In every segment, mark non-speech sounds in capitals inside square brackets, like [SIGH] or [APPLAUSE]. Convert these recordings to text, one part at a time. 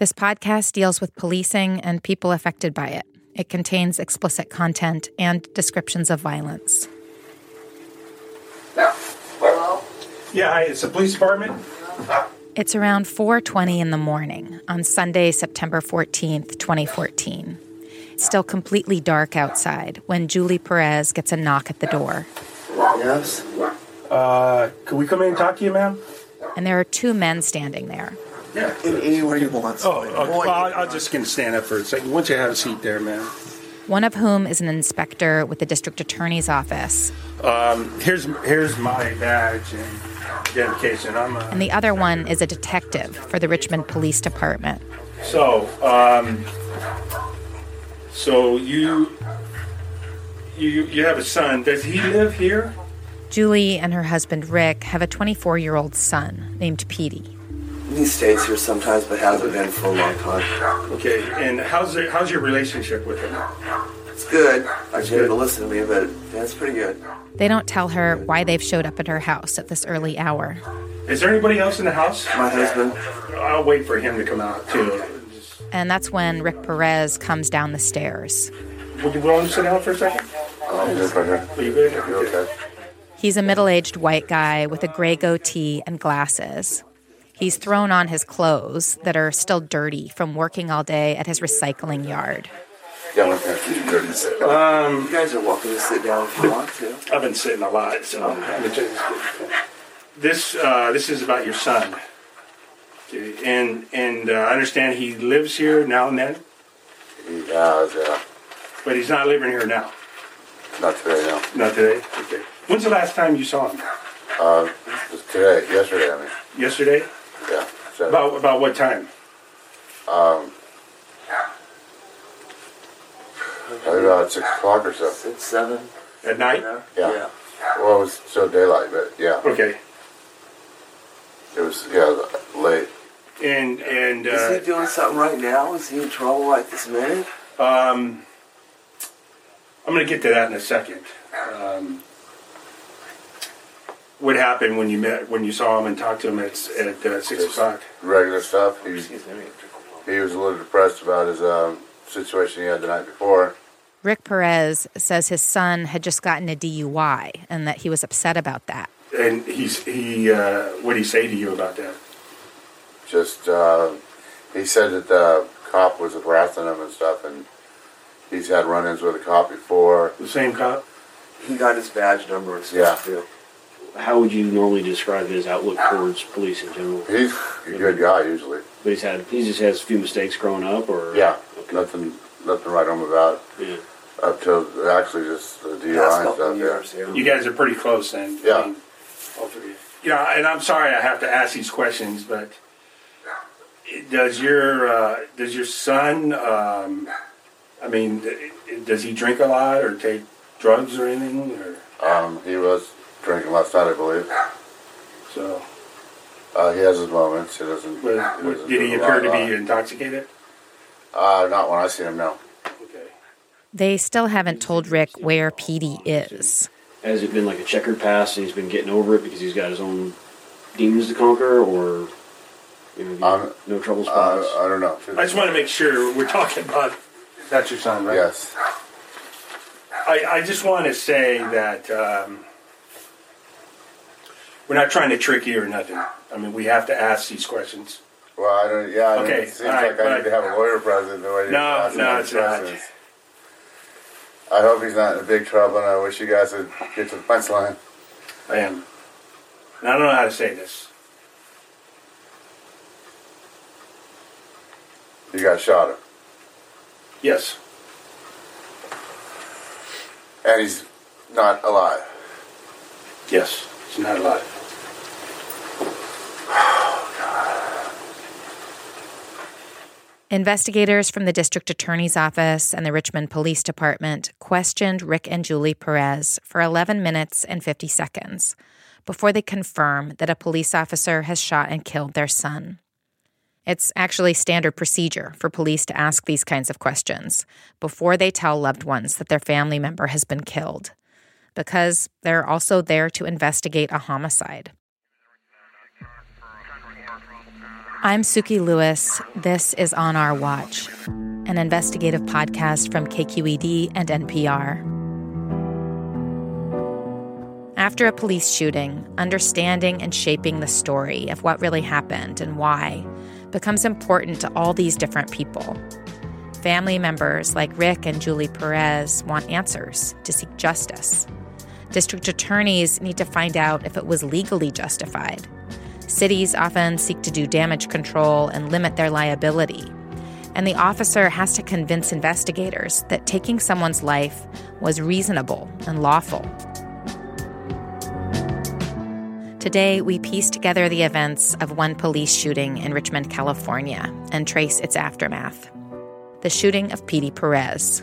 This podcast deals with policing and people affected by it. It contains explicit content and descriptions of violence. Hello? Yeah, hi, it's the police department. It's around 4:20 in the morning on Sunday, September 14th, 2014. It's still completely dark outside when Julie Perez gets a knock at the door. Yes? Uh, can we come in and talk to you, ma'am? And there are two men standing there. Yeah. In anywhere you want. Oh, okay. well, I'll, I'll just gonna stand up for a second. Once you have a seat there, man. One of whom is an inspector with the district attorney's office, Um, here's here's my badge and identification. I'm a, and the other one is a detective for the Richmond Police Department. so um, so you you you have a son. Does he live here? Julie and her husband Rick have a 24 year old son named Petey. He stays here sometimes, but hasn't been for a long time. Okay. And how's it, how's your relationship with him? It's good. I good. get him to listen to me, but that's pretty good. They don't tell her why they've showed up at her house at this early hour. Is there anybody else in the house? My husband, I'll wait for him to come out too. And that's when Rick Perez comes down the stairs. Would you willing to sit down for a second? oh, he's right here. Are you good? You okay? He's a middle aged white guy with a gray goatee and glasses. He's thrown on his clothes that are still dirty from working all day at his recycling yard. Yeah, I'm okay. You're good to sit. Um, You guys are welcome to sit down if you want to. I've been sitting a lot, so let me tell you this. Uh, this is about your son, and and uh, I understand he lives here now and then, He has, yeah. but he's not living here now. Not today, no. Not today. Okay. When's the last time you saw him? Uh, it was today, yesterday, I mean. Yesterday. Yeah. So, About about what time? um, probably about 6 o'clock or so. Six, seven. At night. You know? Yeah. Well, it was still daylight, but yeah. Okay. It was, yeah, late. And and Is uh, he doing something right now? Is he in trouble right this minute? um, I'm going to get to that in a second. Um, what happened when you met when you saw him and talked to him at at uh, six Just o'clock? Regular stuff. He, he was a little depressed about his um, situation he had the night before. Rick Perez says his son had just gotten a DUI and that he was upset about that. And he's he uh, what did he say to you about that? Just, uh, he said that the cop was harassing him and stuff, and he's had run ins with a cop before. The same cop? He got his badge number and stuff Yeah. too. How would you normally describe his outlook towards police in general? He's a good guy usually. But he's had he just has a few mistakes growing up, or Yeah, okay. nothing, nothing right write home about yeah. up till actually just the DUI and stuff. years, Yeah. yeah. You guys are pretty close then. Yeah. I mean, both of you. You know, and I'm sorry I have to ask these questions, but does your uh, does your son? Um, I mean, does he drink a lot or take drugs or anything? Or Um, he was drinking last night, I believe. so? Uh, he has his moments. He doesn't. Was, he doesn't did do he a appear lot, to be uh, intoxicated? Uh, not when I see him. No. Okay. They still haven't told Rick where Petey is. Has it been like a checkered past, and he's been getting over it because he's got his own demons to conquer, or you know, Um, no trouble Uh. I don't know. I just want to make sure we're talking about. That's your son, right? Yes. I, I just want to say that um, we're not trying to trick you or nothing. I mean, we have to ask these questions, Well, I don't. Yeah, I don't- it seems right, like I need to have a lawyer present. The way you're No, no, it's not. questions. I hope he's not in big trouble, and I wish you guys would get to the punchline. I am. And I don't know how to say this. You guys shot him, Yes. and he's not alive. Yes. he's not alive. Investigators from the district attorney's office and the Richmond Police Department questioned Rick and Julie Perez for 11 minutes and 50 seconds before they confirm that a police officer has shot and killed their son. It's actually standard procedure for police to ask these kinds of questions before they tell loved ones that their family member has been killed, because they're also there to investigate a homicide. I'm Sukey Lewis. This is On Our Watch, an investigative podcast from KQED and NPR. After a police shooting, understanding and shaping the story of what really happened and why becomes important to all these different people. Family members like Rick and Julie Perez want answers to seek justice. District attorneys need to find out if it was legally justified. Cities often seek to do damage control and limit their liability. And the officer has to convince investigators that taking someone's life was reasonable and lawful. Today, we piece together the events of one police shooting in Richmond, California, and trace its aftermath. The shooting of Petey Perez.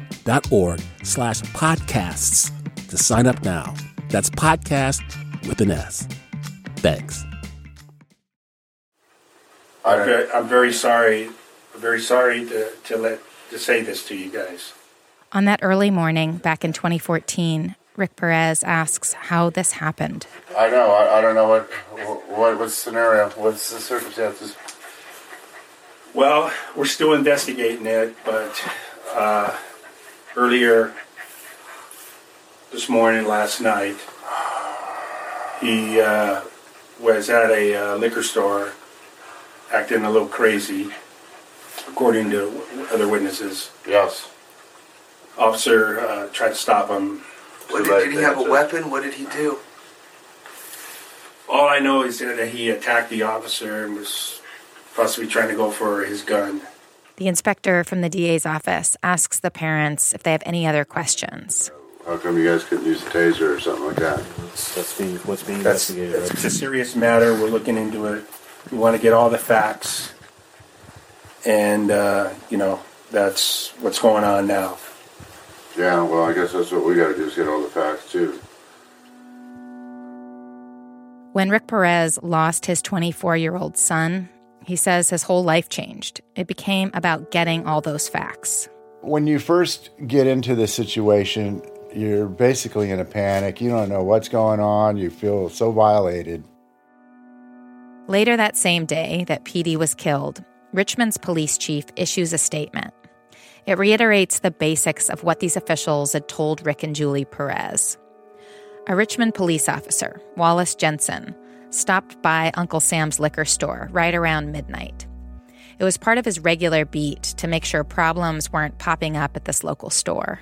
donate.kqed.org slash podcasts to sign up now. That's podcast with an S. Thanks. I'm very, I'm very sorry. I'm very sorry to, to let to say this to you guys. On that early morning back in 2014, Rick Perez asks how this happened. I know. I, I don't know what what what's the scenario. What's the circumstances? Well, we're still investigating it, but uh, earlier this morning, last night, he uh, was at a uh, liquor store acting a little crazy, according to other witnesses. Yes. Officer uh, tried to stop him. What did, did he have a weapon? What did he do? All I know is that he attacked the officer and was possibly trying to go for his gun. The inspector from the DA's office asks the parents if they have any other questions. How come you guys couldn't use a taser or something like that? That's being what's being That's, investigated. it's a serious matter. We're looking into it. We want to get all the facts, and uh, you know that's what's going on now. Yeah. Well, I guess that's what we got to do is get all the facts too. When Rick Perez lost his 24 year old son, he says his whole life changed. It became about getting all those facts. When you first get into the situation, you're basically in a panic. You don't know what's going on. You feel so violated. Later that same day that Petey was killed, Richmond's police chief issues a statement. It reiterates the basics of what these officials had told Rick and Julie Perez. A Richmond police officer, Wallace Jensen, stopped by Uncle Sam's liquor store right around midnight. It was part of his regular beat to make sure problems weren't popping up at this local store.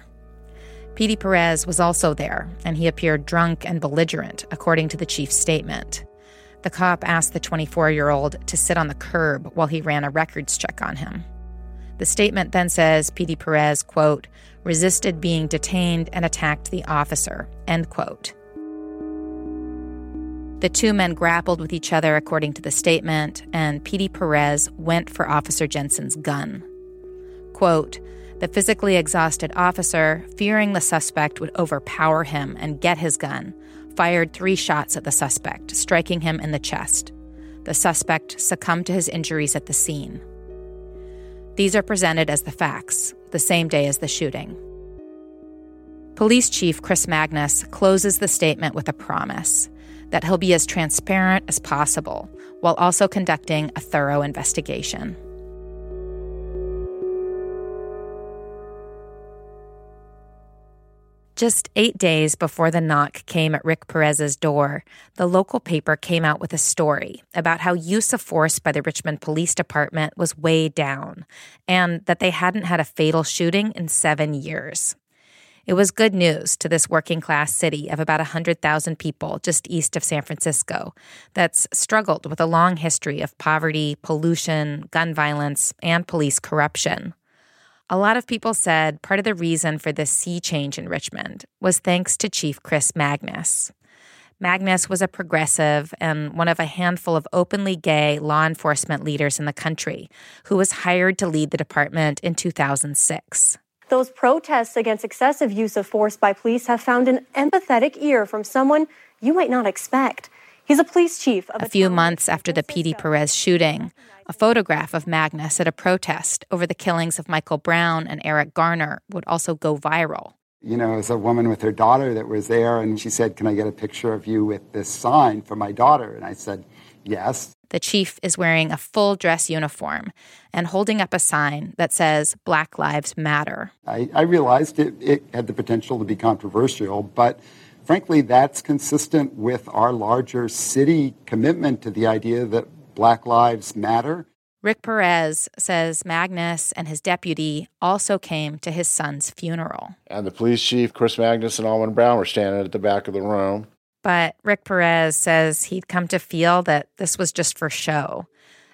Petey Perez was also there, and he appeared drunk and belligerent, according to the chief's statement. The cop asked the 24 year old to sit on the curb while he ran a records check on him. The statement then says Petey Perez, quote, resisted being detained and attacked the officer, end quote. The two men grappled with each other, according to the statement, and Petey Perez went for Officer Jensen's gun. Quote, the physically exhausted officer, fearing the suspect would overpower him and get his gun, fired three shots at the suspect, striking him in the chest. The suspect succumbed to his injuries at the scene. These are presented as the facts, the same day as the shooting. Police Chief Chris Magnus closes the statement with a promise that he'll be as transparent as possible while also conducting a thorough investigation. Just eight days before the knock came at Rick Perez's door, the local paper came out with a story about how use of force by the Richmond Police Department was way down and that they hadn't had a fatal shooting in seven years. It was good news to this working class city of about 100,000 people just east of San Francisco that's struggled with a long history of poverty, pollution, gun violence, and police corruption. A lot of people said part of the reason for this sea change in Richmond was thanks to Chief Chris Magnus. Magnus was a progressive and one of a handful of openly gay law enforcement leaders in the country who was hired to lead the department in 2006. Those protests against excessive use of force by police have found an empathetic ear from someone you might not expect. He's a police chief. a few months after the Petey Perez shooting, a photograph of Magnus at a protest over the killings of Michael Brown and Eric Garner would also go viral. You know, as a woman with her daughter that was there, and she said, Can I get a picture of you with this sign for my daughter? And I said, Yes. The chief is wearing a full dress uniform and holding up a sign that says Black Lives Matter. I, I realized it, it had the potential to be controversial, but frankly, that's consistent with our larger city commitment to the idea that Black Lives Matter. Rick Perez says Magnus and his deputy also came to his son's funeral. And the police chief, Chris Magnus, and Allwyn Brown were standing at the back of the room. But Rick Perez says he'd come to feel that this was just for show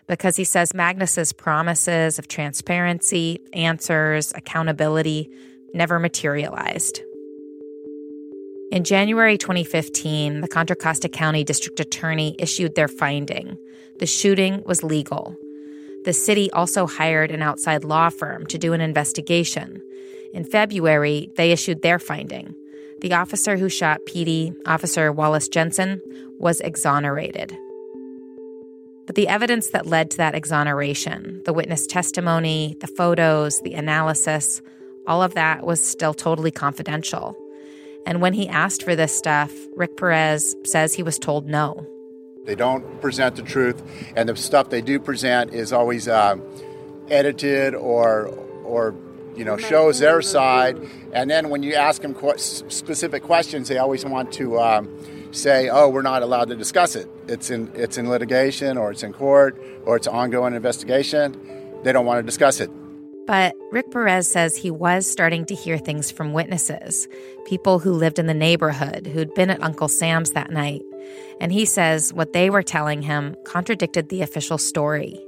because he says Magnus's promises of transparency, answers, accountability never materialized. In January 2015, the Contra Costa County District Attorney issued their finding. The shooting was legal. The city also hired an outside law firm to do an investigation. In February, they issued their finding. The officer who shot Petey, Officer Wallace Jensen, was exonerated. But the evidence that led to that exoneration, the witness testimony, the photos, the analysis, all of that was still totally confidential. And when he asked for this stuff, Rick Perez says he was told no. They don't present the truth, and the stuff they do present is always uh, edited or or you know shows their side. And then when you ask them qu- specific questions, they always want to um, say, "Oh, we're not allowed to discuss it. It's in it's in litigation, or it's in court, or it's an ongoing investigation." They don't want to discuss it. But Rick Perez says he was starting to hear things from witnesses, people who lived in the neighborhood who'd been at Uncle Sam's that night. And he says what they were telling him contradicted the official story.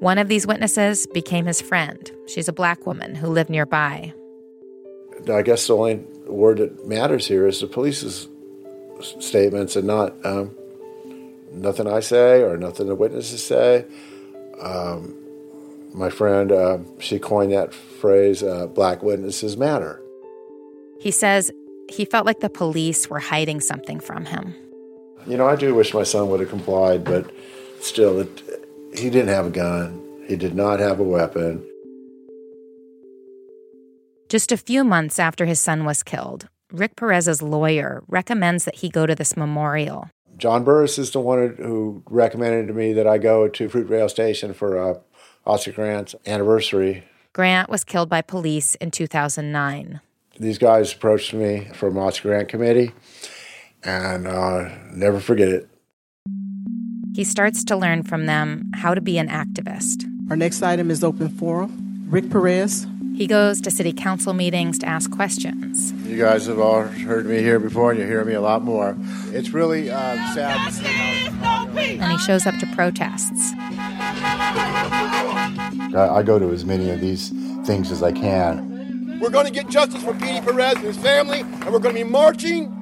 One of these witnesses became his friend. She's a black woman who lived nearby. I guess the only word that matters here is the police's statements and not um, nothing I say or nothing the witnesses say. Um, my friend, uh, she coined that phrase, uh, black witnesses matter. He says he felt like the police were hiding something from him. You know, I do wish my son would have complied, but still, it, he didn't have a gun. He did not have a weapon. Just a few months after his son was killed, Rick Perez's lawyer recommends that he go to this memorial. John Burris is the one who recommended to me that I go to Fruitvale Station for a Oscar Grant's anniversary. Grant was killed by police in 2009. These guys approached me from Oscar Grant Committee, and uh, never forget it. He starts to learn from them how to be an activist. Our next item is open forum. Rick Perez, He goes to city council meetings to ask questions. You guys have all heard me here before, and you hear me a lot more. It's really uh, sad. And he shows up to protests. I, I go to as many of these things as I can. We're going to get justice for Petey Perez and his family, and we're going to be marching.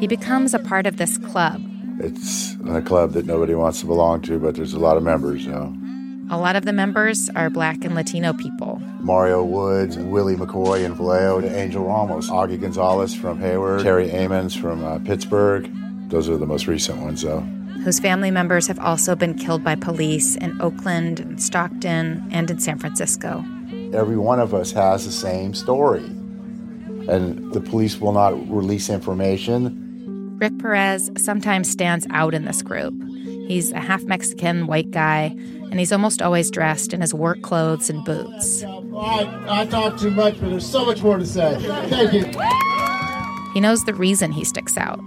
He becomes a part of this club. It's a club that nobody wants to belong to, but there's a lot of members, know. A lot of the members are black and Latino people. Mario Woods, Willie McCoy in Vallejo, Angel Ramos, Augie Gonzalez from Hayward, Terry Amons from uh, Pittsburg. Those are the most recent ones, though. Whose family members have also been killed by police in Oakland, and Stockton, and in San Francisco. Every one of us has the same story. And the police will not release information. Rick Perez sometimes stands out in this group. He's a half Mexican white guy, and he's almost always dressed in his work clothes and boots. I, I talk too much, but there's so much more to say. Thank you. He knows the reason he sticks out.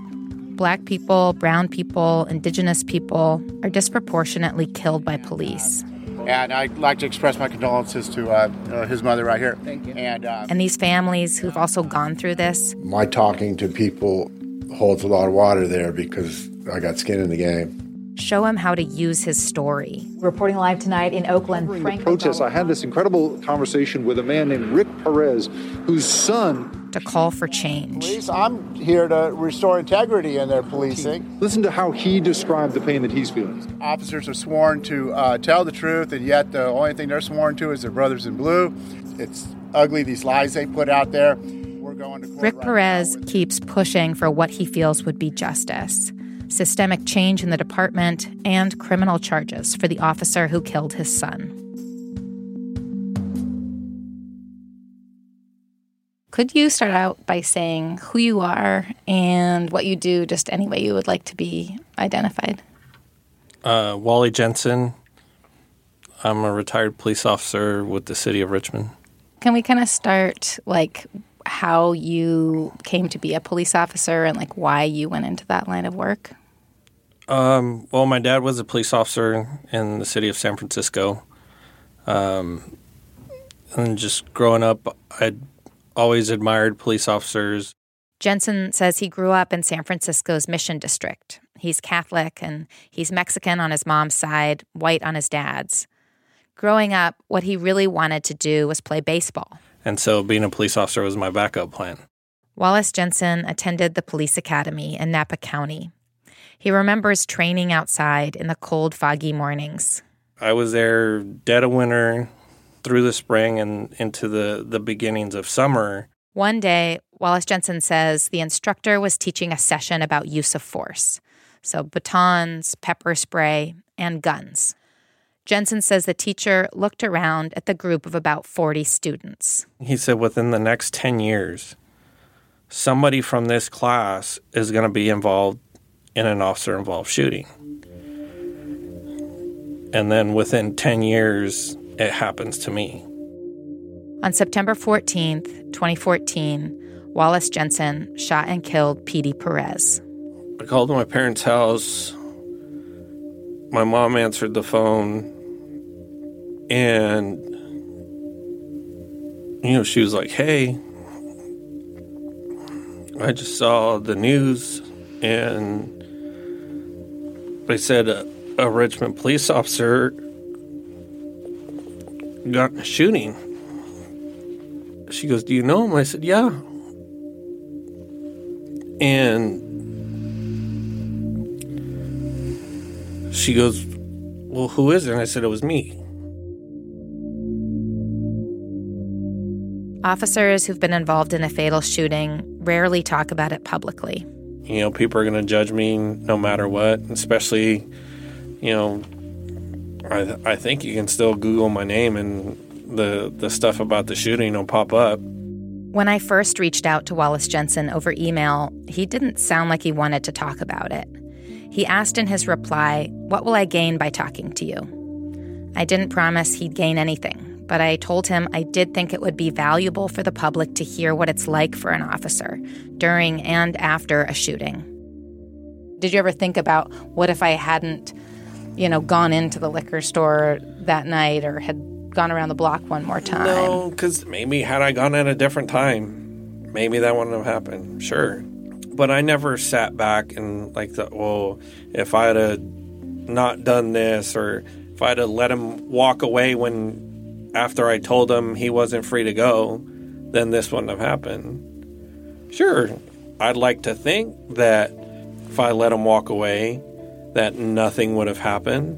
Black people, brown people, indigenous people are disproportionately killed by police. And I'd like to express my condolences to uh, uh, his mother right here. Thank you. And, uh, And these families who've also gone through this My talking to people holds a lot of water there because I got skin in the game. show him how to use his story. Reporting live tonight in Oakland, During Frank the protests, I had this incredible conversation with a man named Rick Perez, whose son. To call for change. Police, I'm here to restore integrity in their policing. Listen to how he described the pain that he's feeling. Officers are sworn to uh, tell the truth, and yet the only thing they're sworn to is their brothers in blue. It's ugly, these lies they put out there. We're going to court Rick right Perez keeps pushing for what he feels would be justice systemic change in the department and criminal charges for the officer who killed his son. Could you start out by saying who you are and what you do, just any way you would like to be identified? Uh, Wally Jensen. I'm a retired police officer with the city of Richmond. Can we kind of start like how you came to be a police officer and like why you went into that line of work? Um, well, my dad was a police officer in the city of San Francisco. Um, and just growing up, I'd always admired police officers. Jensen says he grew up in San Francisco's Mission District. He's Catholic and he's Mexican on his mom's side, white on his dad's. Growing up, what he really wanted to do was play baseball. And so being a police officer was my backup plan. Wallace Jensen attended the police academy in Napa County. He remembers training outside in the cold, foggy mornings. I was there dead of winter through the spring and into the, the beginnings of summer. One day, Wallace Jensen says the instructor was teaching a session about use of force. So, batons, pepper spray, and guns. Jensen says the teacher looked around at the group of about 40 students. He said within the next 10 years, somebody from this class is going to be involved in an officer involved shooting. And then within 10 years, it happens to me. On September 14th, 2014, Wallace Jensen shot and killed Petey Perez. I called my parents' house. My mom answered the phone. And, you know, she was like, hey, I just saw the news and they said a, a Richmond police officer got in a shooting. She goes, Do you know him? I said, Yeah. And she goes, Well, who is it? And I said, It was me. Officers who've been involved in a fatal shooting rarely talk about it publicly. You know, people are going to judge me no matter what, especially, you know, I, I think you can still Google my name and the, the stuff about the shooting will pop up. When I first reached out to Wallace Jensen over email, he didn't sound like he wanted to talk about it. He asked in his reply, What will I gain by talking to you? I didn't promise he'd gain anything, but I told him I did think it would be valuable for the public to hear what it's like for an officer during and after a shooting. Did you ever think about what if I hadn't, you know, gone into the liquor store that night or had gone around the block one more time. No, because maybe had I gone at a different time, maybe that wouldn't have happened. Sure. But I never sat back and like thought, well, if I had not done this or if I'd have let him walk away when after I told him he wasn't free to go, then this wouldn't have happened. Sure, I'd like to think that if I let him walk away, that nothing would have happened.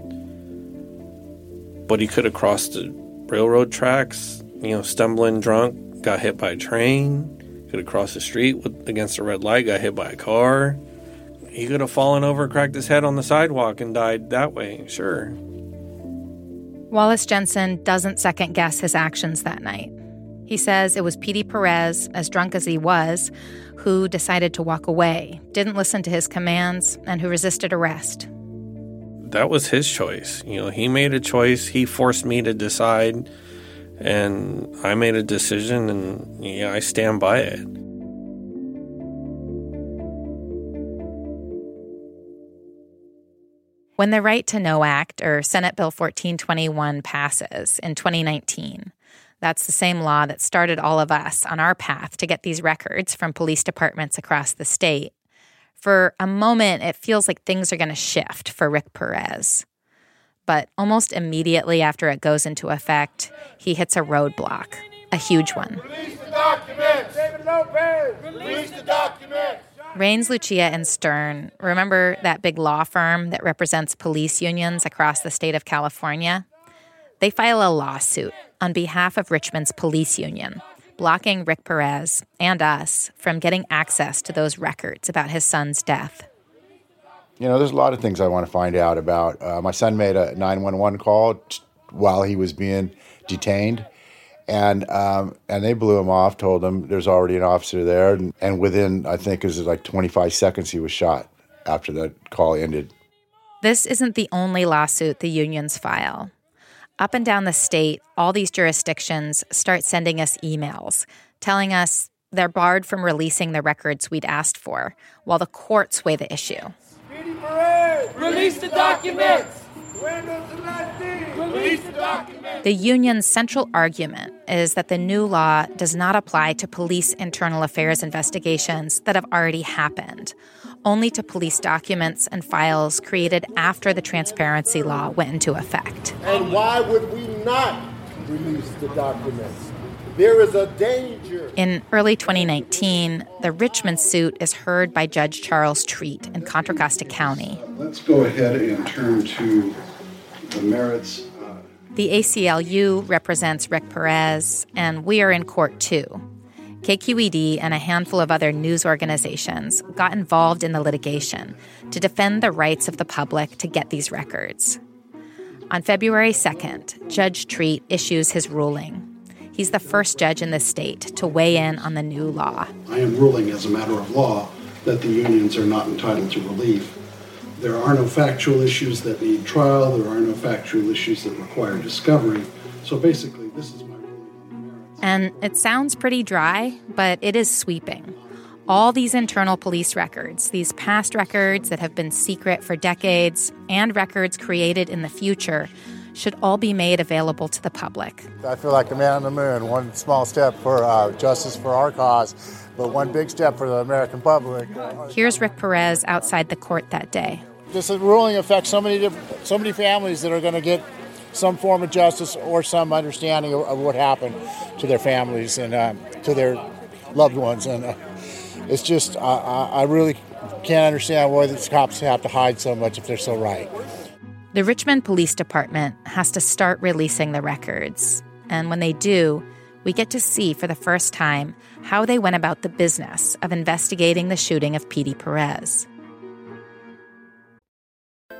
But he could have crossed the railroad tracks, you know, stumbling drunk, got hit by a train, could have crossed the street with, against a red light, got hit by a car. He could have fallen over, cracked his head on the sidewalk, and died that way, sure. Wallace Jensen doesn't second guess his actions that night. He says it was Petey Perez, as drunk as he was, who decided to walk away, didn't listen to his commands, and who resisted arrest. That was his choice. You know, he made a choice. He forced me to decide, and I made a decision, and yeah, I stand by it. When the Right to Know Act, or Senate Bill 1421, passes in 2019, that's the same law that started all of us on our path to get these records from police departments across the state. For a moment, it feels like things are going to shift for Rick Perez. But almost immediately after it goes into effect, he hits a roadblock, a huge one. Release the documents! David Lopez! Release the documents! Rains, Lucia, and Stern, remember that big law firm that represents police unions across the state of California? They file a lawsuit on behalf of Richmond's police union, blocking Rick Perez and us from getting access to those records about his son's death. You know, there's a lot of things I want to find out about. Uh, my son made a 911 call t- while he was being detained, and um, and they blew him off. Told him there's already an officer there, and, and within I think it was like 25 seconds he was shot after that call ended. This isn't the only lawsuit the unions file. Up and down the state, all these jurisdictions start sending us emails telling us they're barred from releasing the records we'd asked for, while the courts weigh the issue. Release the documents! Release the documents! The union's central argument is that the new law does not apply to police internal affairs investigations that have already happened, only to police documents and files created after the transparency law went into effect. And why would we not release the documents? There is a danger. In early 2019, the Richmond suit is heard by Judge Charles Treat in Contra Costa County. Let's go ahead and turn to the merits. The ACLU represents Rick Perez, and we are in court too. KQED and a handful of other news organizations got involved in the litigation to defend the rights of the public to get these records. On February 2nd, Judge Treat issues his ruling. He's the first judge in the state to weigh in on the new law. I am ruling as a matter of law that the unions are not entitled to relief. There are no factual issues that need trial, there are no factual issues that require discovery. So basically, this is my ruling And it sounds pretty dry, but it is sweeping. All these internal police records, these past records that have been secret for decades, and records created in the future, should all be made available to the public. I feel like a man on the moon. One small step for uh, justice for our cause, but one big step for the American public. Here's Rick Perez outside the court that day. This ruling affects so many, so many families that are going to get some form of justice or some understanding of, of what happened to their families and uh, to their loved ones. And uh, it's just, I I really can't understand why these cops have to hide so much if they're so right. The Richmond Police Department has to start releasing the records. And when they do, we get to see for the first time how they went about the business of investigating the shooting of Petey Perez.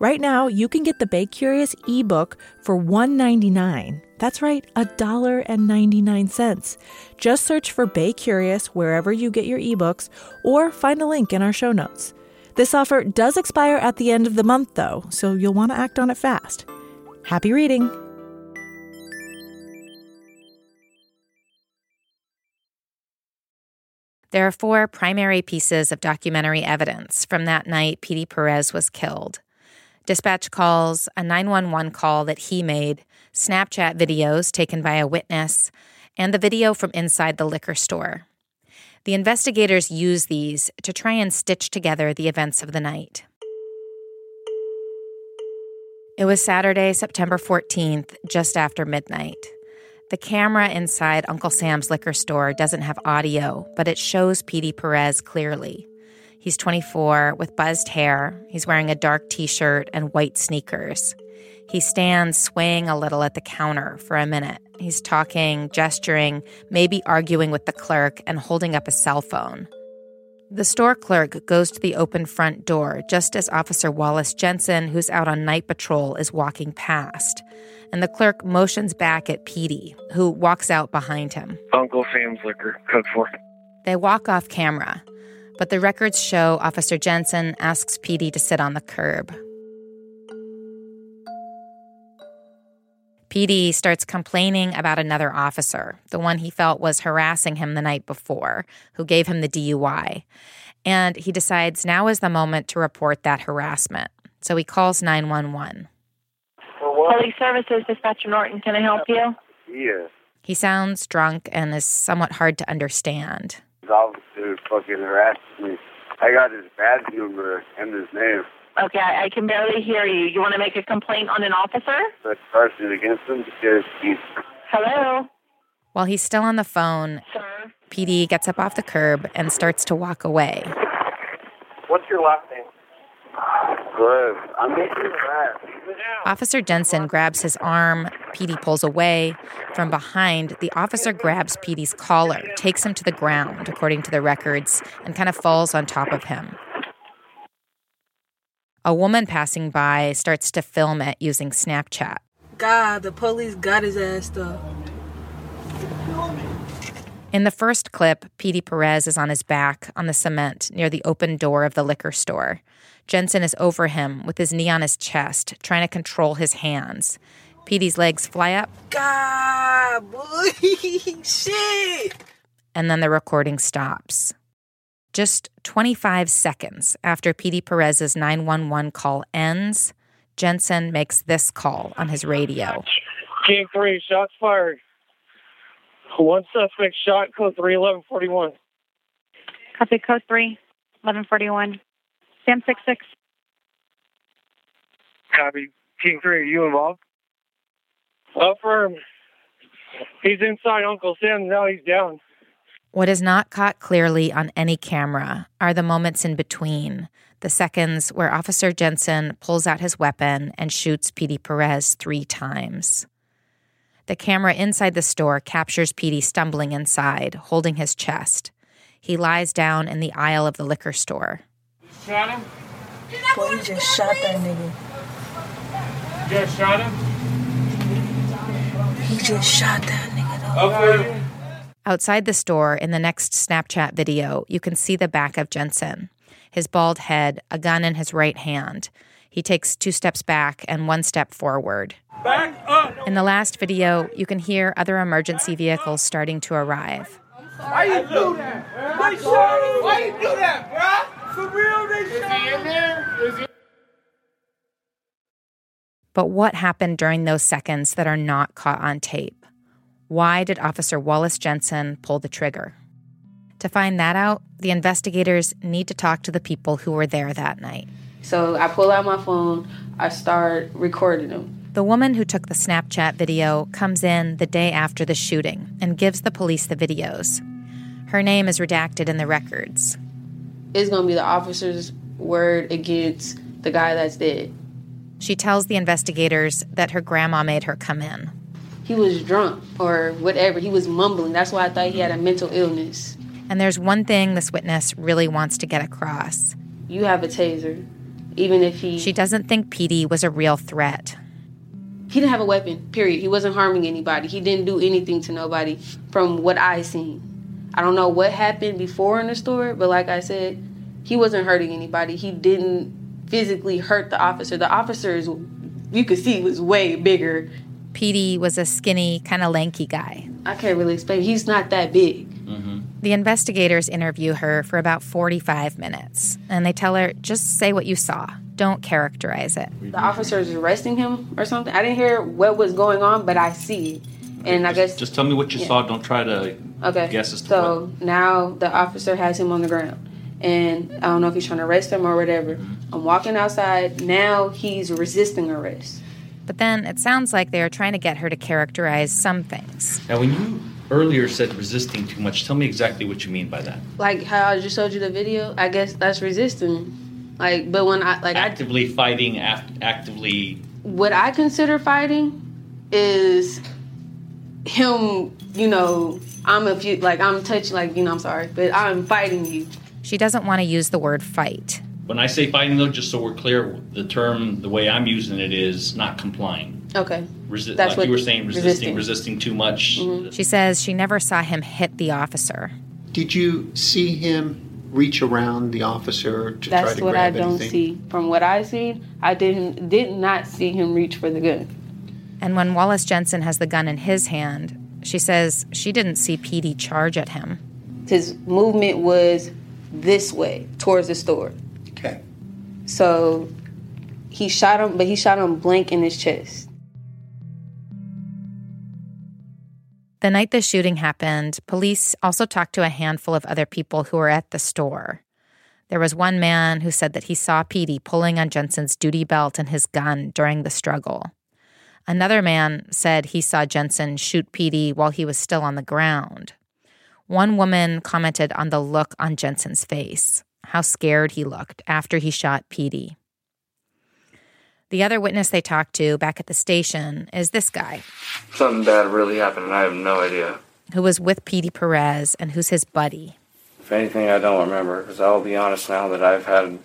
Right now, you can get the Bay Curious ebook for $1.99. That's right, $1.99. Just search for Bay Curious wherever you get your ebooks or find a link in our show notes. This offer does expire at the end of the month, though, so you'll want to act on it fast. Happy reading! There are four primary pieces of documentary evidence from that night Petey Perez was killed dispatch calls, a 911 call that he made, Snapchat videos taken by a witness, and the video from inside the liquor store. The investigators use these to try and stitch together the events of the night. It was Saturday, September 14th, just after midnight. The camera inside Uncle Sam's liquor store doesn't have audio, but it shows Petey Perez clearly. He's 24 with buzzed hair. He's wearing a dark t shirt and white sneakers. He stands swaying a little at the counter for a minute. He's talking, gesturing, maybe arguing with the clerk, and holding up a cell phone. The store clerk goes to the open front door just as Officer Wallace Jensen, who's out on night patrol, is walking past. And the clerk motions back at Petey, who walks out behind him. Uncle Sam's liquor, code 4. They walk off camera but the records show Officer Jensen asks Petey to sit on the curb. Petey starts complaining about another officer, the one he felt was harassing him the night before, who gave him the DUI. And he decides now is the moment to report that harassment. So he calls 911. Police Services, Dispatcher Norton, can I help you? Yeah. He sounds drunk and is somewhat hard to understand. His officer fucking harassed me. I got his badge number and his name. Okay, I, I can barely hear you. You want to make a complaint on an officer? But charged against him because he's. Hello? While he's still on the phone, Sir? Petey gets up off the curb and starts to walk away. What's your last name? Good. I'm harassed. Officer Jensen grabs his arm. Petey pulls away. From behind, the officer grabs Petey's collar, takes him to the ground, according to the records, and kind of falls on top of him. A woman passing by starts to film it using Snapchat. God, the police got his ass though. In the first clip, Petey Perez is on his back on the cement near the open door of the liquor store. Jensen is over him with his knee on his chest, trying to control his hands. Petey's legs fly up. God, boy, [LAUGHS] shit. And then the recording stops. Just 25 seconds after Petey Perez's 911 call ends, Jensen makes this call on his radio. Team 3, shots fired. One suspect shot, code 3, 1141. Copy code 3, 1141. Sam 66. Copy. Team 3, are you involved? Affirm. He's inside Uncle Sam, now he's down. What is not caught clearly on any camera are the moments in between, the seconds where Officer Jensen pulls out his weapon and shoots Petey Perez three times. The camera inside the store captures Petey stumbling inside, holding his chest. He lies down in the aisle of the liquor store. Shot him? Boy, he just shot that nigga. Just shot him? He just shot that nigga though. Okay. Outside the store, in the next Snapchat video, you can see the back of Jensen. His bald head, a gun in his right hand. He takes two steps back and one step forward. Back up! In the last video, you can hear other emergency vehicles starting to arrive. Why you do that? Why, Why you do that, bruh? For real, they shot Is he in there? Is he- But what happened during those seconds that are not caught on tape? Why did Officer Wallace Jensen pull the trigger? To find that out, the investigators need to talk to the people who were there that night. So I pull out my phone, I start recording them. The woman who took the Snapchat video comes in the day after the shooting and gives the police the videos. Her name is redacted in the records. It's gonna be the officer's word against the guy that's dead. She tells the investigators that her grandma made her come in. He was drunk or whatever. He was mumbling. That's why I thought he had a mental illness. And there's one thing this witness really wants to get across. You have a taser, even if he. She doesn't think Petey was a real threat. He didn't have a weapon, period. He wasn't harming anybody. He didn't do anything to nobody from what I've seen. I don't know what happened before in the store, but like I said, he wasn't hurting anybody. He didn't physically hurt the officer. The officer is, you could see, was way bigger. Petey was a skinny, kind of lanky guy. I can't really explain. He's not that big. Mm-hmm. The investigators interview her for about 45 minutes, and they tell her just say what you saw. Don't characterize it. The officer is arresting him or something. I didn't hear what was going on, but I see. it. And I guess Just tell me what you Yeah. saw. Don't try to Okay. guess as to So now the officer has him on the ground. And I don't know if he's trying to arrest him or whatever. Mm-hmm. I'm walking outside. Now he's resisting arrest. But then it sounds like they are trying to get her to characterize some things. Now, when you earlier said resisting too much, tell me exactly what you mean by that. Like how I just showed you the video, I guess that's resisting. Like, but when I like I Actively fighting, act, actively. what I consider fighting is him, you know, I'm a few like I'm touching like, you know, I'm sorry, but I'm fighting you. She doesn't want to use the word fight. When I say fighting, though, just so we're clear, the term, the way I'm using it is not complying. Okay. Resi- That's like what you were saying, resisting, resisting. resisting, too much. Mm-hmm. She says she never saw him hit the officer. Did you see him reach around the officer to try to grab That's what I don't anything? see. From what I've seen, I didn't did not see him reach for the gun. And when Wallace Jensen has the gun in his hand, she says she didn't see Petey charge at him. His movement was this way towards the store. Okay. So he shot him, but he shot him blank in his chest. The night the shooting happened, police also talked to a handful of other people who were at the store. There was one man who said that he saw Petey pulling on Jensen's duty belt and his gun during the struggle. Another man said he saw Jensen shoot Petey while he was still on the ground. One woman commented on the look on Jensen's face, how scared he looked after he shot Petey. The other witness they talked to back at the station is this guy, Something bad really happened, and I have no idea. who was with Petey Perez and who's his buddy. If anything, I don't remember, because I'll be honest now that I've had,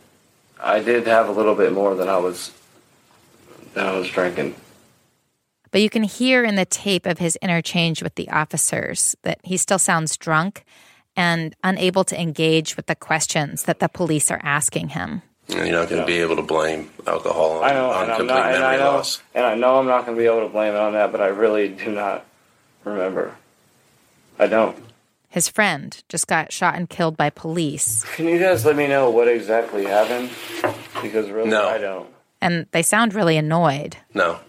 I did have a little bit more than I was, than I was drinking. But you can hear in the tape of his interchange with the officers that he still sounds drunk and unable to engage with the questions that the police are asking him. You're not going to be able to blame alcohol on, I know, on complete not, and I memory know, loss. and I know I'm not going to be able to blame it on that, but I really do not remember. I don't. His friend just got shot and killed by police, Can you guys let me know what exactly happened? Because really, No. I don't. and they sound really annoyed. No,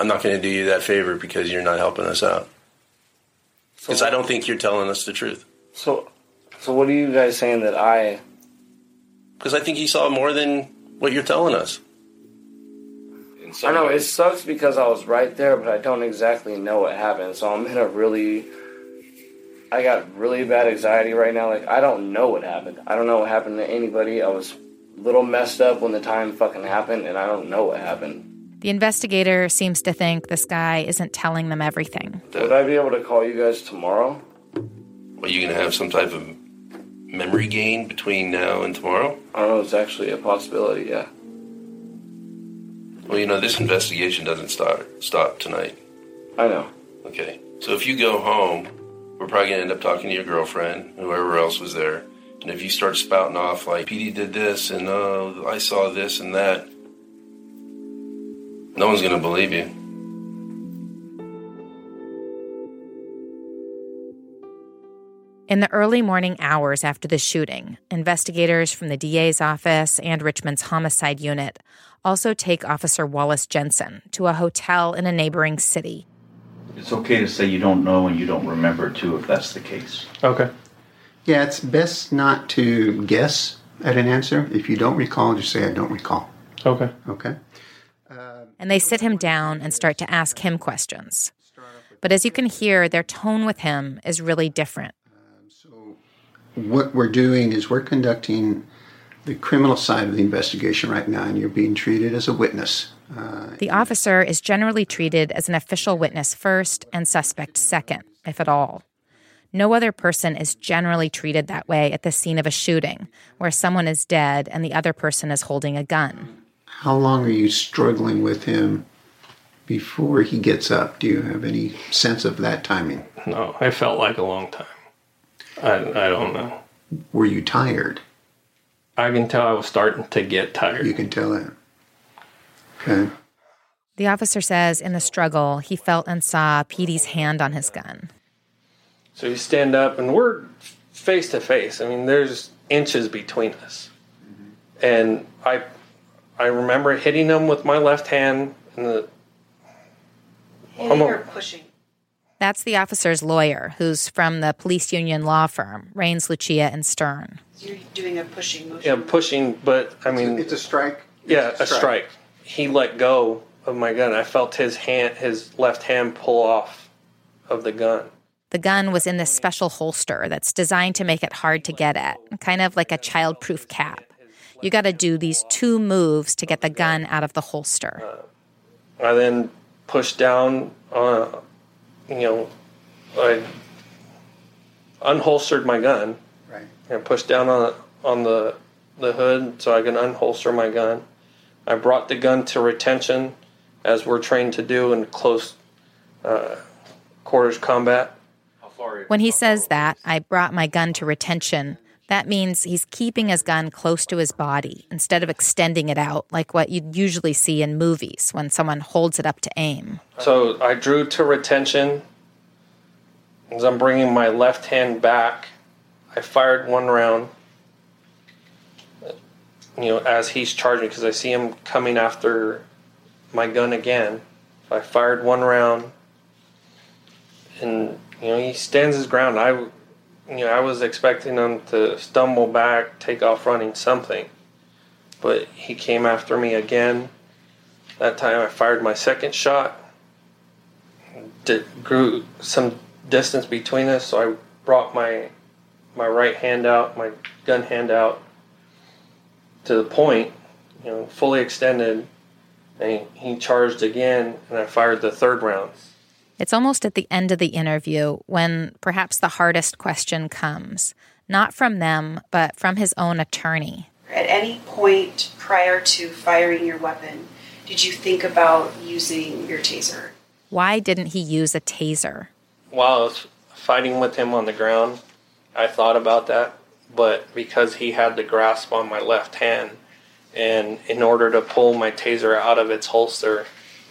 I'm not going to do you that favor because you're not helping us out. Because I don't think you're telling us the truth. So, so what are you guys saying that I? Because I think he saw more than what you're telling us. I know it sucks because I was right there, but I don't exactly know what happened. So I'm in a really, I got really bad anxiety right now. Like I don't know what happened. I don't know what happened to anybody. I was a little messed up when the time fucking happened, and I don't know what happened. The investigator seems to think this guy isn't telling them everything. Would I be able to call you guys tomorrow? Are you going to have some type of memory gain between now and tomorrow? I don't know. It's actually a possibility. Yeah. Well, you know, this investigation doesn't start stop tonight. I know. Okay. So if you go home, we're probably going to end up talking to your girlfriend, whoever else was there. And if you start spouting off like, Petey did this, and uh, I saw this and that, no one's going to believe you. In the early morning hours after the shooting, investigators from the DA's office and Richmond's homicide unit also take Officer Wallace Jensen to a hotel in a neighboring city. It's okay to say you don't know and you don't remember too, if that's the case. Okay. Yeah, it's best not to guess at an answer. If you don't recall, just say, I don't recall. Okay. Okay. And they sit him down and start to ask him questions. But as you can hear, their tone with him is really different. So what we're doing is we're conducting the criminal side of the investigation right now, and you're being treated as a witness. Uh, The officer is generally treated as an official witness first and suspect second, if at all. No other person is generally treated that way at the scene of a shooting, where someone is dead and the other person is holding a gun. How long are you struggling with him before he gets up? Do you have any sense of that timing? No, it felt like a long time. I, I don't know. Were you tired? I can tell I was starting to get tired. You can tell that. Okay. The officer says in the struggle, he felt and saw Petey's hand on his gun. So you stand up, and we're face to face. I mean, there's inches between us, mm-hmm. and I, I remember hitting him with my left hand, and the Hitting or pushing? That's the officer's lawyer, who's from the police union law firm, Rains, Lucia, and Stern. You're doing a pushing motion. yeah pushing. But I mean, It's a strike. yeah, It's a a strike. strike. He let go of my gun. I felt his hand, his left hand, pull off of the gun. The gun was in this special holster that's designed to make it hard to get at, kind of like a childproof cap. You got to do these two moves to get the gun out of the holster. I then pushed down, uh, you know, I unholstered my gun. Right. And pushed down on on the the hood so I can unholster my gun. I brought the gun to retention, as we're trained to do in close uh, quarters combat. When he says that, I brought my gun to retention, that means he's keeping his gun close to his body instead of extending it out like what you'd usually see in movies when someone holds it up to aim. So I drew to retention. As I'm bringing my left hand back, I fired one round. You know, as he's charging, because I see him coming after my gun again. I fired one round, and you know he stands his ground. I, you know, I was expecting him to stumble back, take off running, something, but he came after me again. That time I fired my second shot. It grew some distance between us, so I brought my my right hand out, my gun hand out to the point, you know, fully extended, and he charged again, and I fired the third round. It's almost at the end of the interview when perhaps the hardest question comes, not from them, but from his own attorney. At any point prior to firing your weapon, did you think about using your taser? Why didn't he use a taser? While I was fighting with him on the ground, I thought about that, but because he had the grasp on my left hand, and in order to pull my taser out of its holster,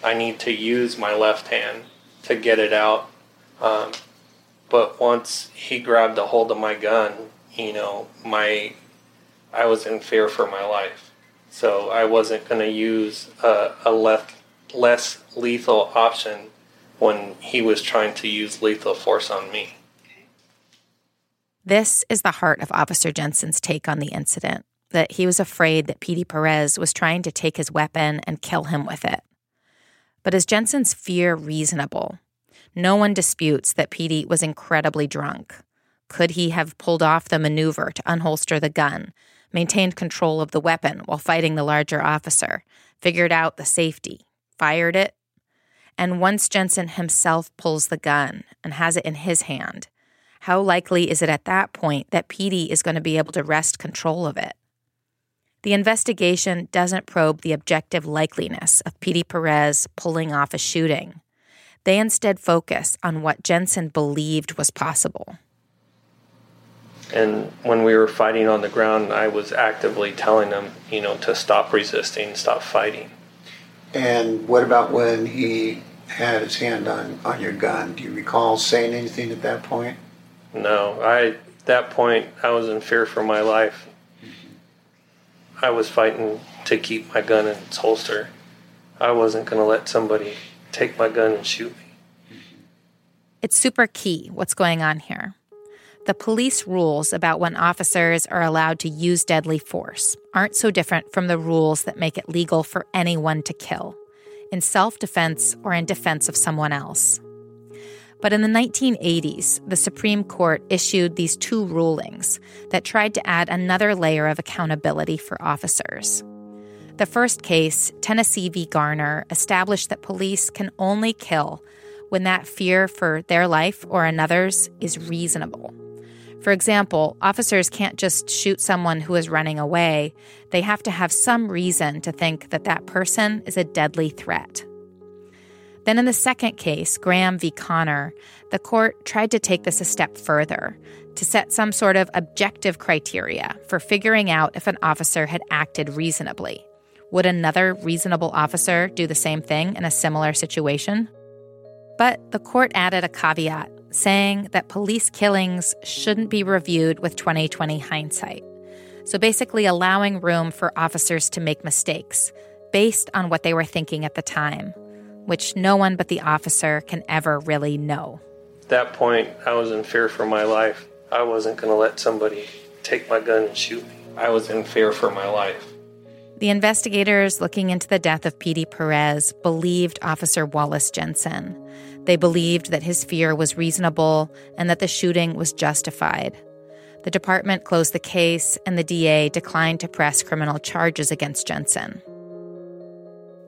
I need to use my left hand to get it out. Um, but once he grabbed a hold of my gun, you know, my I was in fear for my life, so I wasn't going to use a, a less less lethal option when he was trying to use lethal force on me. This is the heart of Officer Jensen's take on the incident that he was afraid that Petey Perez was trying to take his weapon and kill him with it. But is Jensen's fear reasonable? No one disputes that Petey was incredibly drunk. Could he have pulled off the maneuver to unholster the gun, maintained control of the weapon while fighting the larger officer, figured out the safety, fired it? And once Jensen himself pulls the gun and has it in his hand, how likely is it at that point that Petey is going to be able to wrest control of it? The investigation doesn't probe the objective likeliness of Petey Perez pulling off a shooting. They instead focus on what Jensen believed was possible. And when we were fighting on the ground, I was actively telling them, you know, to stop resisting, stop fighting. And what about when he had his hand on, on your gun? Do you recall saying anything at that point? No, I at that point I was in fear for my life. I was fighting to keep my gun in its holster. I wasn't going to let somebody take my gun and shoot me. It's super key what's going on here. The police rules about when officers are allowed to use deadly force aren't so different from the rules that make it legal for anyone to kill, in self defense or in defense of someone else. But in the 1980s, the Supreme Court issued these two rulings that tried to add another layer of accountability for officers. The first case, Tennessee v. Garner, established that police can only kill when that fear for their life or another's is reasonable. For example, officers can't just shoot someone who is running away, they have to have some reason to think that that person is a deadly threat. Then, in the second case, Graham v. Connor, the court tried to take this a step further to set some sort of objective criteria for figuring out if an officer had acted reasonably. Would another reasonable officer do the same thing in a similar situation? But the court added a caveat saying that police killings shouldn't be reviewed with 2020 hindsight. So basically, allowing room for officers to make mistakes based on what they were thinking at the time, which no one but the officer can ever really know. At that point, I was in fear for my life. I wasn't going to let somebody take my gun and shoot me. I was in fear for my life. The investigators looking into the death of Petey Perez believed Officer Wallace Jensen. They believed that his fear was reasonable and that the shooting was justified. The department closed the case, and the DA declined to press criminal charges against Jensen.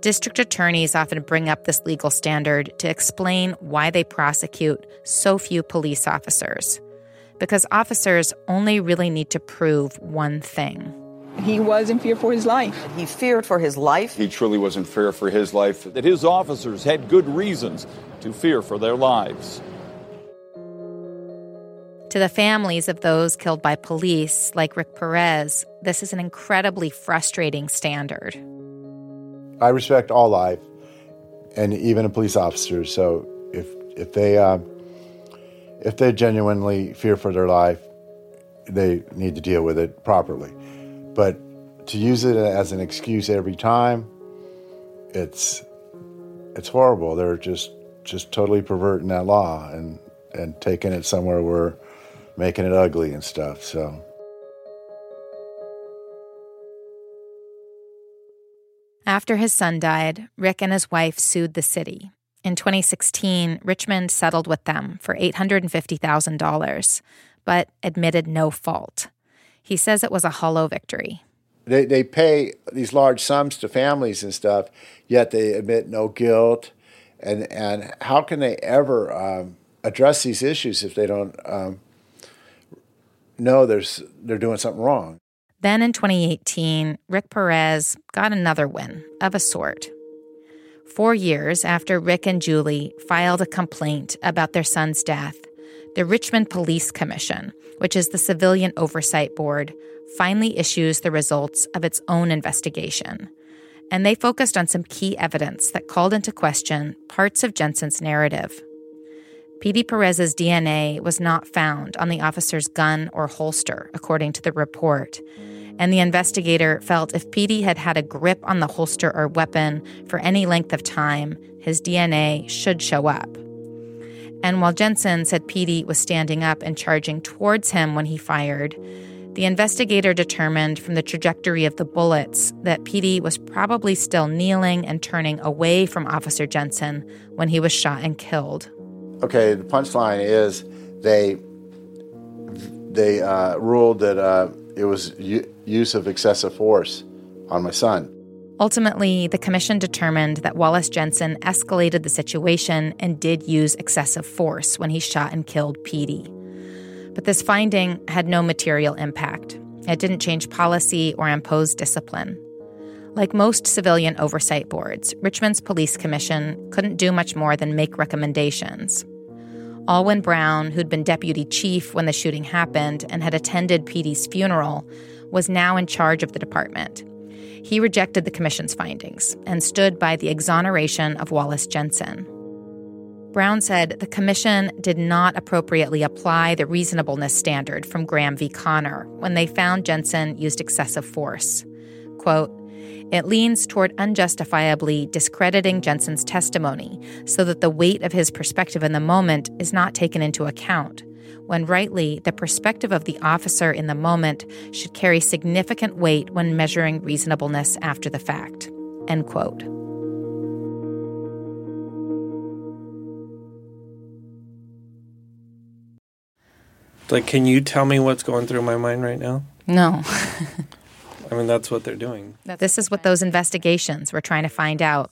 District attorneys often bring up this legal standard to explain why they prosecute so few police officers. Because officers only really need to prove one thing. He was in fear for his life. He feared for his life. He truly was in fear for his life. That his officers had good reasons to fear for their lives. To the families of those killed by police, like Rick Perez, this is an incredibly frustrating standard. I respect all life, and even a police officer. So if if they uh, if they genuinely fear for their life, they need to deal with it properly. But to use it as an excuse every time, it's it's horrible. They're just just totally perverting that law and and taking it somewhere where making it ugly and stuff. So. After his son died, Rick and his wife sued the city. In 2016, Richmond settled with them for $850,000, but admitted no fault. He says it was a hollow victory. They, they pay these large sums to families and stuff, yet they admit no guilt. And, and how can they ever um, address these issues if they don't um, know there's, they're doing something wrong? Then in 2018, Rick Perez got another win of a sort. Four years after Rick and Julie filed a complaint about their son's death, the Richmond Police Commission, which is the civilian oversight board, finally issues the results of its own investigation. And they focused on some key evidence that called into question parts of Jensen's narrative. Petey Perez's DNA was not found on the officer's gun or holster, according to the report. And the investigator felt if Petey had had a grip on the holster or weapon for any length of time, his DNA should show up. And while Jensen said Petey was standing up and charging towards him when he fired, the investigator determined from the trajectory of the bullets that Petey was probably still kneeling and turning away from Officer Jensen when he was shot and killed. Okay, the punchline is they they uh, ruled that uh, it was u- use of excessive force on my son. Ultimately, the commission determined that Wallace Jensen escalated the situation and did use excessive force when he shot and killed Petey. But this finding had no material impact. It didn't change policy or impose discipline. Like most civilian oversight boards, Richmond's police commission couldn't do much more than make recommendations. Allwyn Brown, who'd been deputy chief when the shooting happened and had attended Petey's funeral, was now in charge of the department. He rejected the commission's findings and stood by the exoneration of Wallace Jensen. Brown said the commission did not appropriately apply the reasonableness standard from Graham v. Connor when they found Jensen used excessive force. Quote, it leans toward unjustifiably discrediting Jensen's testimony so that the weight of his perspective in the moment is not taken into account, when rightly the perspective of the officer in the moment should carry significant weight when measuring reasonableness after the fact. End quote. Like, can you tell me what's going through my mind right now? No. [LAUGHS] I mean, that's what they're doing. This is what those investigations were trying to find out.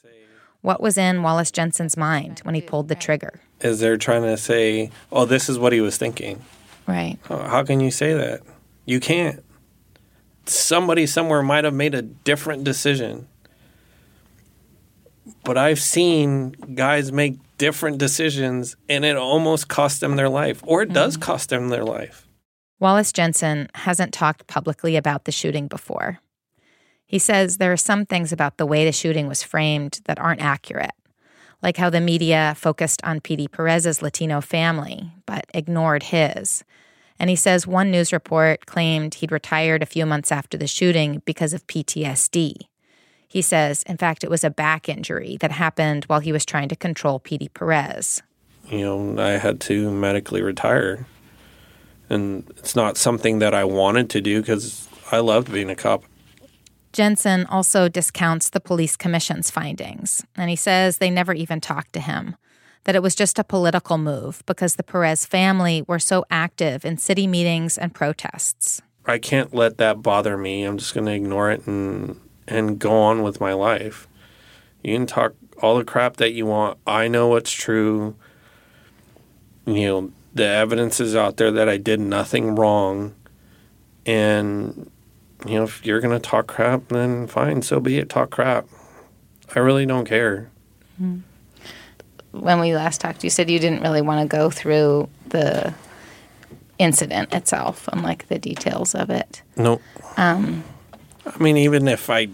What was in Wallace Jensen's mind when he pulled the trigger? Is they're trying to say, oh, this is what he was thinking. Right. Oh, How can you say that? You can't. Somebody somewhere might have made a different decision. but I've seen guys make different decisions and it almost cost them their life, or it does mm-hmm. cost them their life. Wallace Jensen hasn't talked publicly about the shooting before. He says there are some things about the way the shooting was framed that aren't accurate, like how the media focused on Petey Perez's Latino family, but ignored his. And he says one news report claimed he'd retired a few months after the shooting because of PTSD. He says, in fact, it was a back injury that happened while he was trying to control Petey Perez. You know, I had to medically retire. And it's not something that I wanted to do because I loved being a cop. Jensen also discounts the police commission's findings, and he says they never even talked to him, that it was just a political move because the Perez family were so active in city meetings and protests. I can't let that bother me. I'm just going to ignore it and and go on with my life. You can talk all the crap that you want. I know what's true. You know, the evidence is out there that I did nothing wrong. And, you know, if you're going to talk crap, then fine, so be it. Talk crap. I really don't care. When we last talked, you said you didn't really want to go through the incident itself and like the details of it. Nope. Um, I mean, even if I,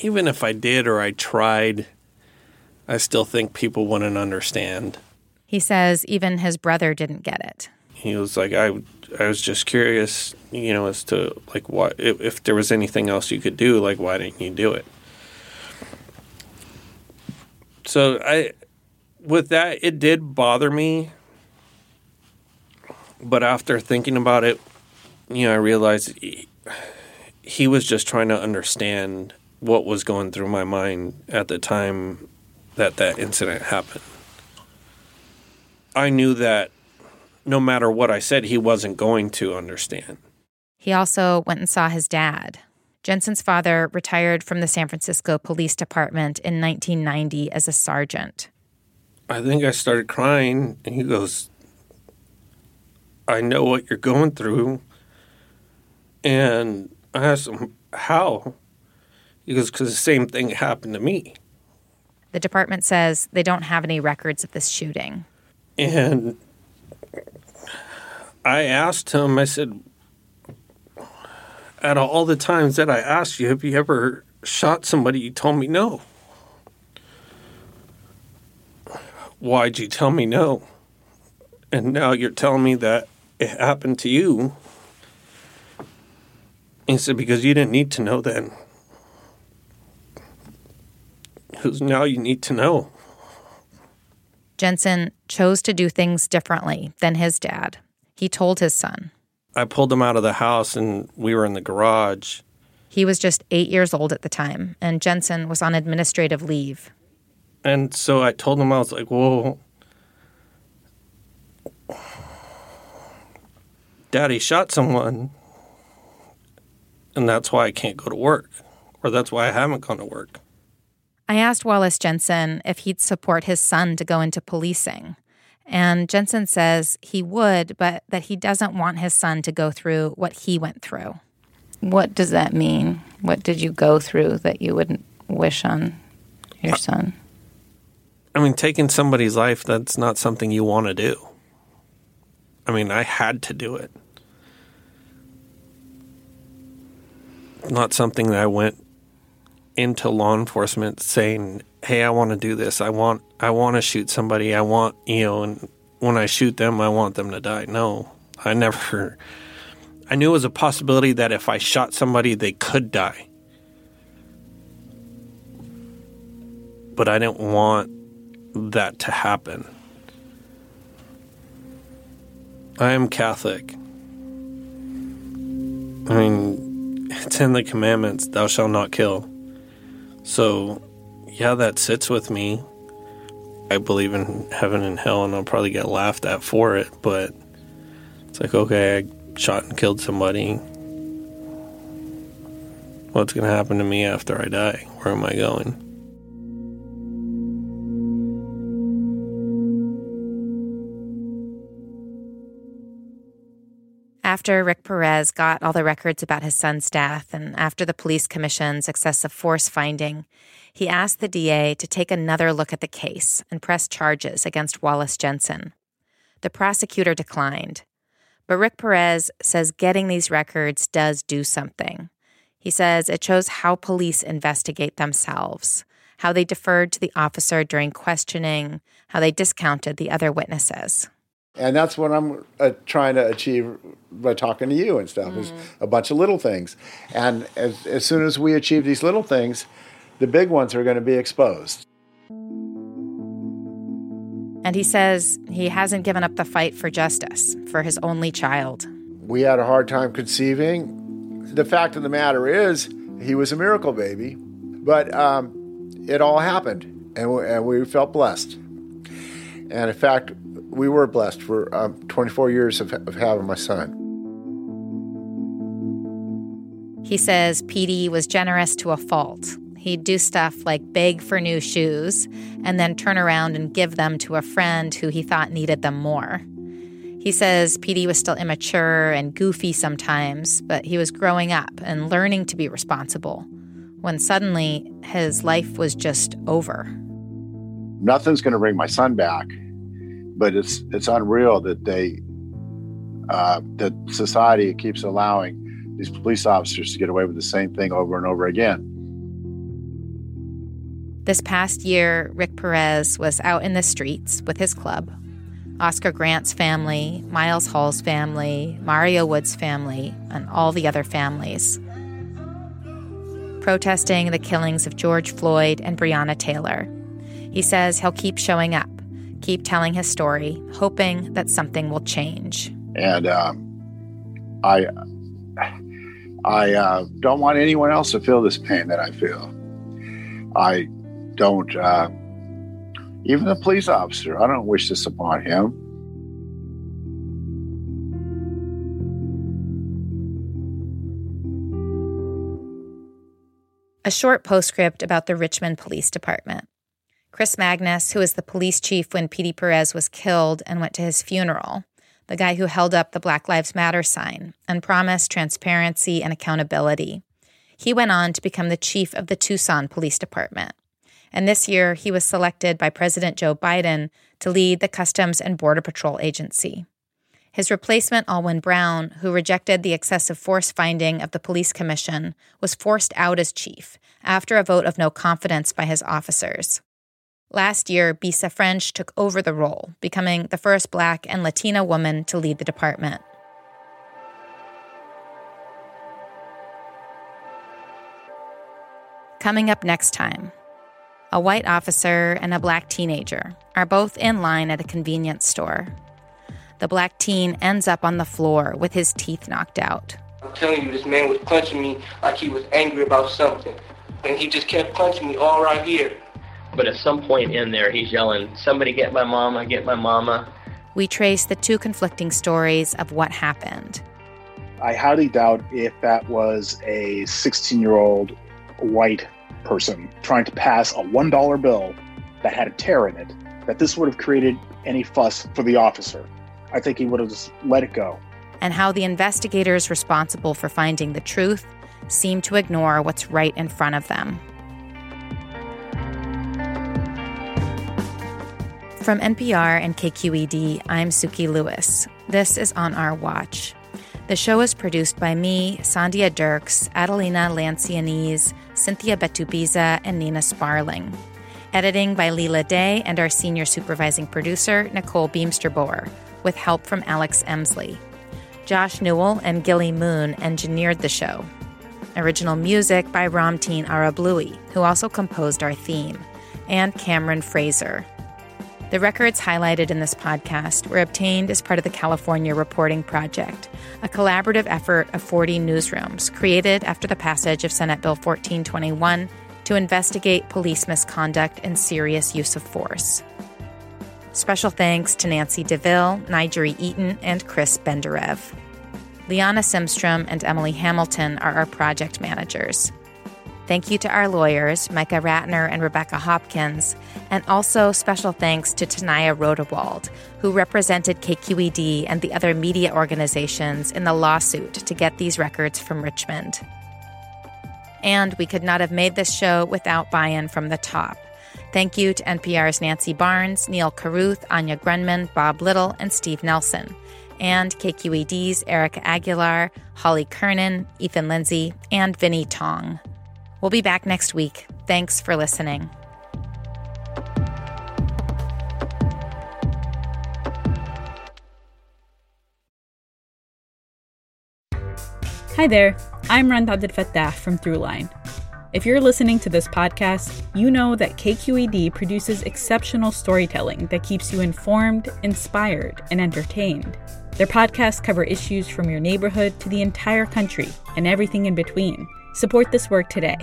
even if I did or I tried, I still think people wouldn't understand. He says even his brother didn't get it. He was like, I, I was just curious, you know, as to like what if, if there was anything else you could do, like why didn't you do it? So I, with that, it did bother me. But after thinking about it, you know, I realized he, he was just trying to understand what was going through my mind at the time that that incident happened. I knew that no matter what I said, he wasn't going to understand. He also went and saw his dad. Jensen's father retired from the San Francisco Police Department in 1990 as a sergeant. I think I started crying, and he goes, I know what you're going through. And I asked him, How? He goes, Because the same thing happened to me. The department says they don't have any records of this shooting. And I asked him, I said, out of all the times that I asked you, have you ever shot somebody? You told me no. Why'd you tell me no? And now you're telling me that it happened to you. He said, because you didn't need to know then. Because now you need to know. Jensen chose to do things differently than his dad. He told his son. I pulled him out of the house and we were in the garage. He was just eight years old at the time, and Jensen was on administrative leave. And so I told him, I was like, well, daddy shot someone. And that's why I can't go to work, or that's why I haven't gone to work. I asked Wallace Jensen if he'd support his son to go into policing. And Jensen says he would, but that he doesn't want his son to go through what he went through. What does that mean? What did you go through that you wouldn't wish on your son? I mean, taking somebody's life, that's not something you want to do. I mean, I had to do it. Not something that I went into law enforcement saying, "Hey, I want to do this. I want I want to shoot somebody. I want, you know, and when I shoot them, I want them to die." No. I never I knew it was a possibility that if I shot somebody, they could die. But I didn't want that to happen. I am Catholic. I mean, [LAUGHS] it's in the commandments, thou shalt not kill. So, yeah, that sits with me. I believe in heaven and hell, and I'll probably get laughed at for it, but it's like, okay, I shot and killed somebody. What's going to happen to me after I die? Where am I going? After Rick Perez got all the records about his son's death and after the police commission's excessive force finding, he asked the DA to take another look at the case and press charges against Wallace Jensen. The prosecutor declined. But Rick Perez says getting these records does do something. He says it shows how police investigate themselves, how they deferred to the officer during questioning, how they discounted the other witnesses. And that's what I'm uh, trying to achieve by talking to you and stuff is a bunch of little things. And as, as soon as we achieve these little things, the big ones are going to be exposed. And he says he hasn't given up the fight for justice for his only child. We had a hard time conceiving. The fact of the matter is, he was a miracle baby, but um, it all happened, and we, and we felt blessed. And in fact, we were blessed for um, 24 years of, of having my son. He says Petey was generous to a fault. He'd do stuff like beg for new shoes and then turn around and give them to a friend who he thought needed them more. He says Petey was still immature and goofy sometimes, but he was growing up and learning to be responsible when suddenly his life was just over. Nothing's going to bring my son back, but it's it's unreal that they uh, that society keeps allowing these police officers to get away with the same thing over and over again. This past year, Rick Perez was out in the streets with his club. Oscar Grant's family, Miles Hall's family, Mario Woods' family, and all the other families. Protesting the killings of George Floyd and Breonna Taylor. He says he'll keep showing up, keep telling his story, hoping that something will change. And um, I, I uh, don't want anyone else to feel this pain that I feel. I don't, uh, even the police officer, I don't wish this upon him. A short postscript about the Richmond Police Department. Chris Magnus, who was the police chief when Petey Perez was killed and went to his funeral, the guy who held up the Black Lives Matter sign and promised transparency and accountability. He went on to become the chief of the Tucson Police Department. And this year, he was selected by President Joe Biden to lead the Customs and Border Patrol Agency. His replacement, Allwyn Brown, who rejected the excessive force finding of the police commission, was forced out as chief after a vote of no confidence by his officers. Last year, Bisa French took over the role, becoming the first black and Latina woman to lead the department. Coming up next time, a white officer and a black teenager are both in line at a convenience store. The black teen ends up on the floor with his teeth knocked out. I'm telling you, this man was punching me like he was angry about something. And he just kept punching me all right here. But at some point in there, he's yelling, Somebody get my mama, get my mama. We trace the two conflicting stories of what happened. I highly doubt if that was a 16 year old white person trying to pass a $1 bill that had a tear in it, that this would have created any fuss for the officer. I think he would have just let it go. And how the investigators responsible for finding the truth seem to ignore what's right in front of them. From NPR and KQED, I'm Sukey Lewis. This is On Our Watch. The show is produced by me, Sandhya Dirks, Adelina Lancianese, Cynthia Betubiza, and Nina Sparling. Editing by Leela Day and our senior supervising producer, Nicole Beemsterboer, with help from Alex Emsley. Josh Newell and Gilly Moon engineered the show. Original music by Ramteen Arablui, who also composed our theme, and Cameron Fraser. The records highlighted in this podcast were obtained as part of the California Reporting Project, a collaborative effort of 40 newsrooms created after the passage of Senate Bill 1421 to investigate police misconduct and serious use of force. Special thanks to Nancy DeVille, Nigeri Eaton, and Chris Benderev. Liana Simstrom and Emily Hamilton are our project managers. Thank you to our lawyers, Micah Ratner and Rebecca Hopkins, and also special thanks to Tanaya Rodewald, who represented KQED and the other media organizations in the lawsuit to get these records from Richmond. And we could not have made this show without buy in from the top. Thank you to NPR's Nancy Barnes, Neal Carruth, Anya Grundmann, Bob Little, and Steve Nelson, and KQED's Erica Aguilar, Holly Kernan, Ethan Lindsey, and Vinnee Tong. We'll be back next week. Thanks for listening. Hi there, I'm Rand Fattah from Throughline. If you're listening to this podcast, you know that KQED produces exceptional storytelling that keeps you informed, inspired, and entertained. Their podcasts cover issues from your neighborhood to the entire country and everything in between. Support this work today.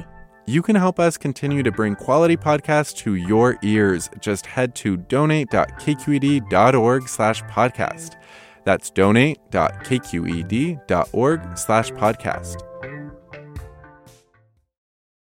You can help us continue to bring quality podcasts to your ears. Just head to donate.kqed.org slash podcast. That's donate.kqed.org slash podcast.